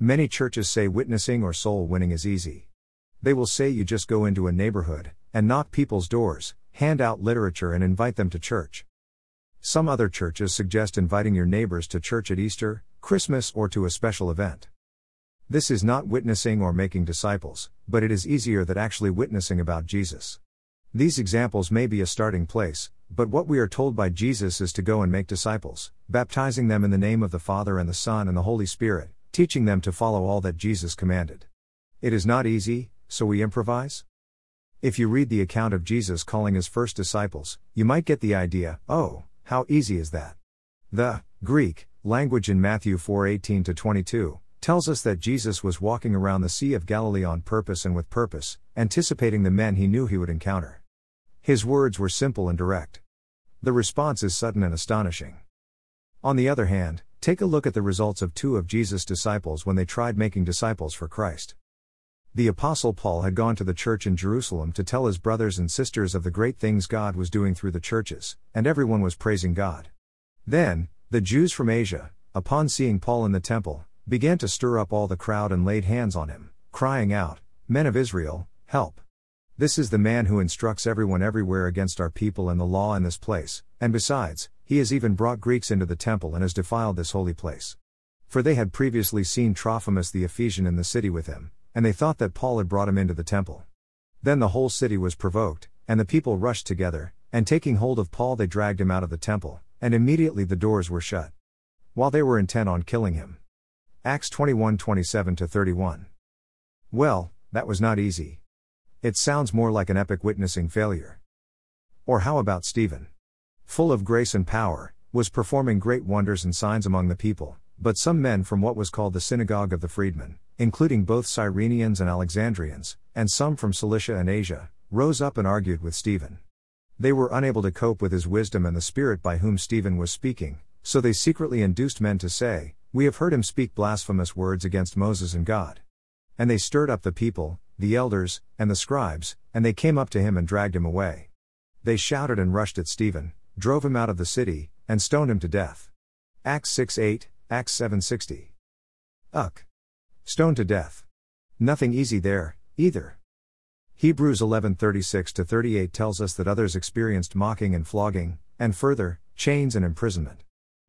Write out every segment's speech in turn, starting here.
Many churches say witnessing or soul winning is easy. They will say you just go into a neighborhood and knock people's doors, hand out literature, and invite them to church. Some other churches suggest inviting your neighbors to church at Easter, Christmas, or to a special event. This is not witnessing or making disciples, but it is easier than actually witnessing about Jesus. These examples may be a starting place, but what we are told by Jesus is to go and make disciples, baptizing them in the name of the Father and the Son and the Holy Spirit, teaching them to follow all that Jesus commanded. It is not easy, so we improvise? If you read the account of Jesus calling his first disciples, you might get the idea oh, how easy is that? The Greek language in Matthew 4:18 to 22 tells us that Jesus was walking around the Sea of Galilee on purpose and with purpose, anticipating the men he knew he would encounter. His words were simple and direct. The response is sudden and astonishing. On the other hand, take a look at the results of two of Jesus' disciples when they tried making disciples for Christ. The Apostle Paul had gone to the church in Jerusalem to tell his brothers and sisters of the great things God was doing through the churches, and everyone was praising God. Then, the Jews from Asia, upon seeing Paul in the temple, began to stir up all the crowd and laid hands on him, crying out, Men of Israel, help! This is the man who instructs everyone everywhere against our people and the law in this place, and besides, he has even brought Greeks into the temple and has defiled this holy place. For they had previously seen Trophimus the Ephesian in the city with him, and they thought that Paul had brought him into the temple. Then the whole city was provoked, and the people rushed together, and taking hold of Paul they dragged him out of the temple, and immediately the doors were shut. While they were intent on killing him. Acts 21 27 31. Well, that was not easy. It sounds more like an epic witnessing failure. Or how about Stephen? Full of grace and power, was performing great wonders and signs among the people, but some men from what was called the synagogue of the freedmen, including both Cyrenians and Alexandrians, and some from Cilicia and Asia, rose up and argued with Stephen. They were unable to cope with his wisdom and the spirit by whom Stephen was speaking, so they secretly induced men to say, we have heard him speak blasphemous words against Moses and God. And they stirred up the people, the elders, and the scribes, and they came up to him and dragged him away. They shouted and rushed at Stephen, drove him out of the city, and stoned him to death. Acts 6 8, Acts 7 60. Uck. Stoned to death. Nothing easy there, either. Hebrews 11:36 to 38 tells us that others experienced mocking and flogging, and further, chains and imprisonment.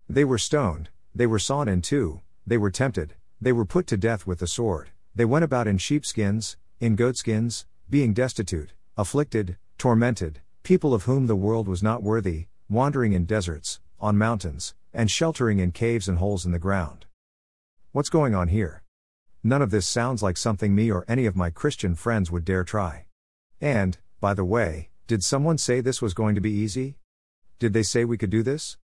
They were stoned, they were sawn in two, they were tempted, they were put to death with the sword, they went about in sheepskins, in goatskins, being destitute, afflicted, tormented, people of whom the world was not worthy, wandering in deserts, on mountains, and sheltering in caves and holes in the ground. What's going on here? None of this sounds like something me or any of my Christian friends would dare try. And, by the way, did someone say this was going to be easy? Did they say we could do this?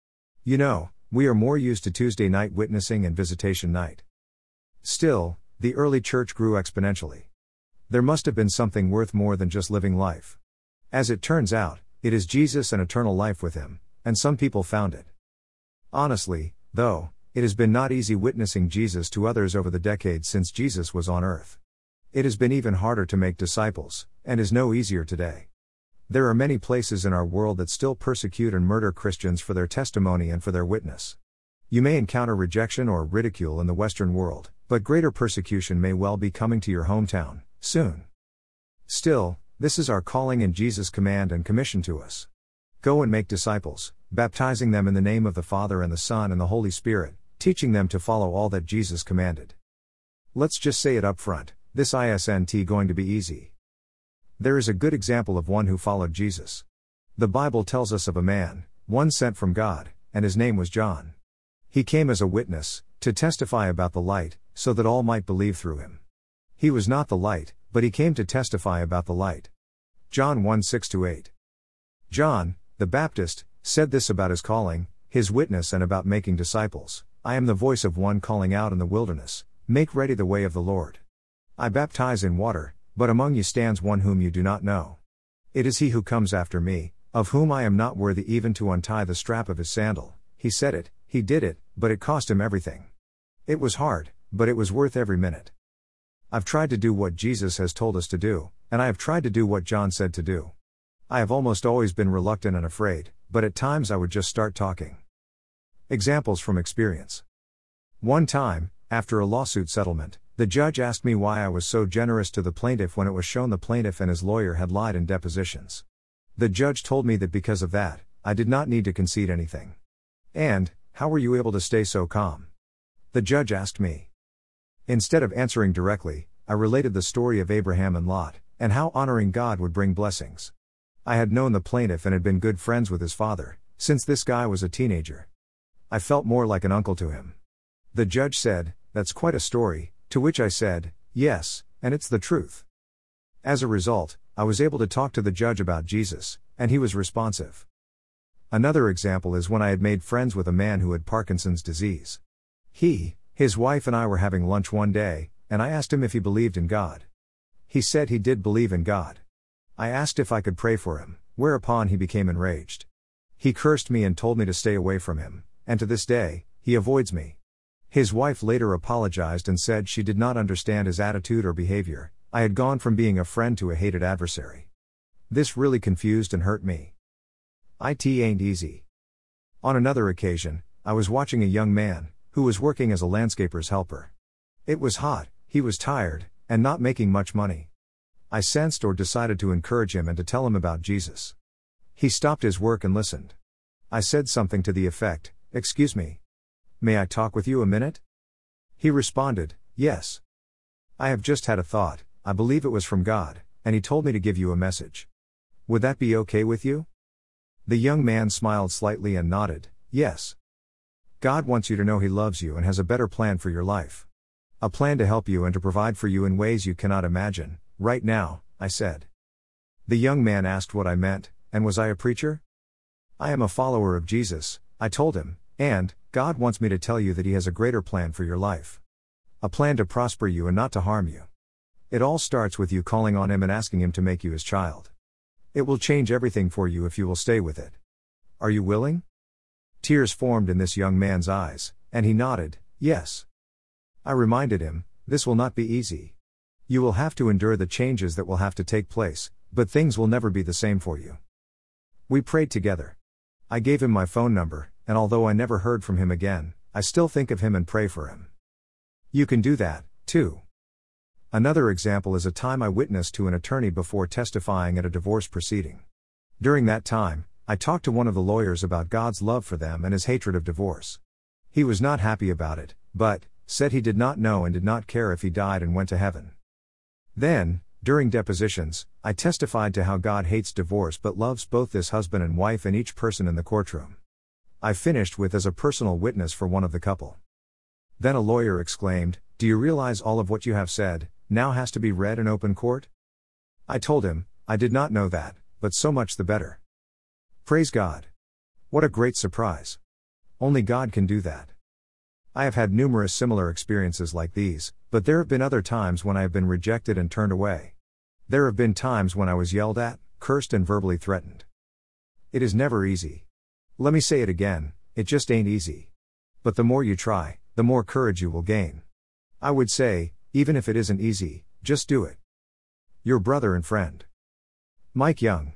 You know, we are more used to Tuesday night witnessing and visitation night. Still, the early church grew exponentially. There must have been something worth more than just living life. As it turns out, it is Jesus and eternal life with Him, and some people found it. Honestly, though, it has been not easy witnessing Jesus to others over the decades since Jesus was on earth. It has been even harder to make disciples, and is no easier today. There are many places in our world that still persecute and murder Christians for their testimony and for their witness. You may encounter rejection or ridicule in the Western world, but greater persecution may well be coming to your hometown, soon. Still, this is our calling and Jesus' command and commission to us. Go and make disciples, baptizing them in the name of the Father and the Son and the Holy Spirit, teaching them to follow all that Jesus commanded. Let's just say it up front this ISNT going to be easy. There is a good example of one who followed Jesus. The Bible tells us of a man, one sent from God, and his name was John. He came as a witness, to testify about the light, so that all might believe through him. He was not the light, but he came to testify about the light. John 1 6 8. John, the Baptist, said this about his calling, his witness, and about making disciples I am the voice of one calling out in the wilderness, Make ready the way of the Lord. I baptize in water, but among you stands one whom you do not know. It is he who comes after me, of whom I am not worthy even to untie the strap of his sandal. He said it, he did it, but it cost him everything. It was hard, but it was worth every minute. I've tried to do what Jesus has told us to do, and I have tried to do what John said to do. I have almost always been reluctant and afraid, but at times I would just start talking. Examples from experience. One time, After a lawsuit settlement, the judge asked me why I was so generous to the plaintiff when it was shown the plaintiff and his lawyer had lied in depositions. The judge told me that because of that, I did not need to concede anything. And, how were you able to stay so calm? The judge asked me. Instead of answering directly, I related the story of Abraham and Lot, and how honoring God would bring blessings. I had known the plaintiff and had been good friends with his father, since this guy was a teenager. I felt more like an uncle to him. The judge said, That's quite a story, to which I said, Yes, and it's the truth. As a result, I was able to talk to the judge about Jesus, and he was responsive. Another example is when I had made friends with a man who had Parkinson's disease. He, his wife, and I were having lunch one day, and I asked him if he believed in God. He said he did believe in God. I asked if I could pray for him, whereupon he became enraged. He cursed me and told me to stay away from him, and to this day, he avoids me. His wife later apologized and said she did not understand his attitude or behavior, I had gone from being a friend to a hated adversary. This really confused and hurt me. IT ain't easy. On another occasion, I was watching a young man, who was working as a landscaper's helper. It was hot, he was tired, and not making much money. I sensed or decided to encourage him and to tell him about Jesus. He stopped his work and listened. I said something to the effect Excuse me. May I talk with you a minute? He responded, Yes. I have just had a thought, I believe it was from God, and He told me to give you a message. Would that be okay with you? The young man smiled slightly and nodded, Yes. God wants you to know He loves you and has a better plan for your life. A plan to help you and to provide for you in ways you cannot imagine, right now, I said. The young man asked what I meant, and was I a preacher? I am a follower of Jesus, I told him, and, God wants me to tell you that He has a greater plan for your life. A plan to prosper you and not to harm you. It all starts with you calling on Him and asking Him to make you His child. It will change everything for you if you will stay with it. Are you willing? Tears formed in this young man's eyes, and he nodded, Yes. I reminded him, This will not be easy. You will have to endure the changes that will have to take place, but things will never be the same for you. We prayed together. I gave him my phone number, and although I never heard from him again, I still think of him and pray for him. You can do that, too. Another example is a time I witnessed to an attorney before testifying at a divorce proceeding. During that time, I talked to one of the lawyers about God's love for them and his hatred of divorce. He was not happy about it, but, said he did not know and did not care if he died and went to heaven. Then, during depositions, I testified to how God hates divorce but loves both this husband and wife and each person in the courtroom. I finished with as a personal witness for one of the couple. Then a lawyer exclaimed, Do you realize all of what you have said, now has to be read in open court? I told him, I did not know that, but so much the better. Praise God. What a great surprise. Only God can do that. I have had numerous similar experiences like these, but there have been other times when I have been rejected and turned away. There have been times when I was yelled at, cursed, and verbally threatened. It is never easy. Let me say it again it just ain't easy. But the more you try, the more courage you will gain. I would say, even if it isn't easy, just do it. Your brother and friend. Mike Young.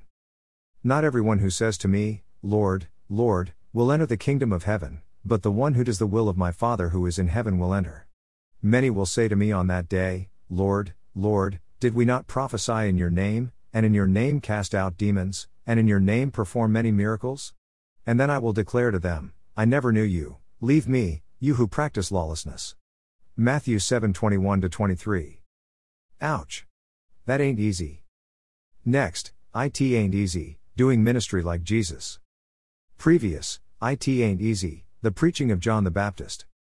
Not everyone who says to me, Lord, Lord, will enter the kingdom of heaven, but the one who does the will of my Father who is in heaven will enter. Many will say to me on that day, Lord, Lord, did we not prophesy in your name, and in your name cast out demons, and in your name perform many miracles? And then I will declare to them, I never knew you, leave me, you who practice lawlessness. Matthew 7 21 23. Ouch. That ain't easy. Next, IT ain't easy, doing ministry like Jesus. Previous, IT ain't easy, the preaching of John the Baptist.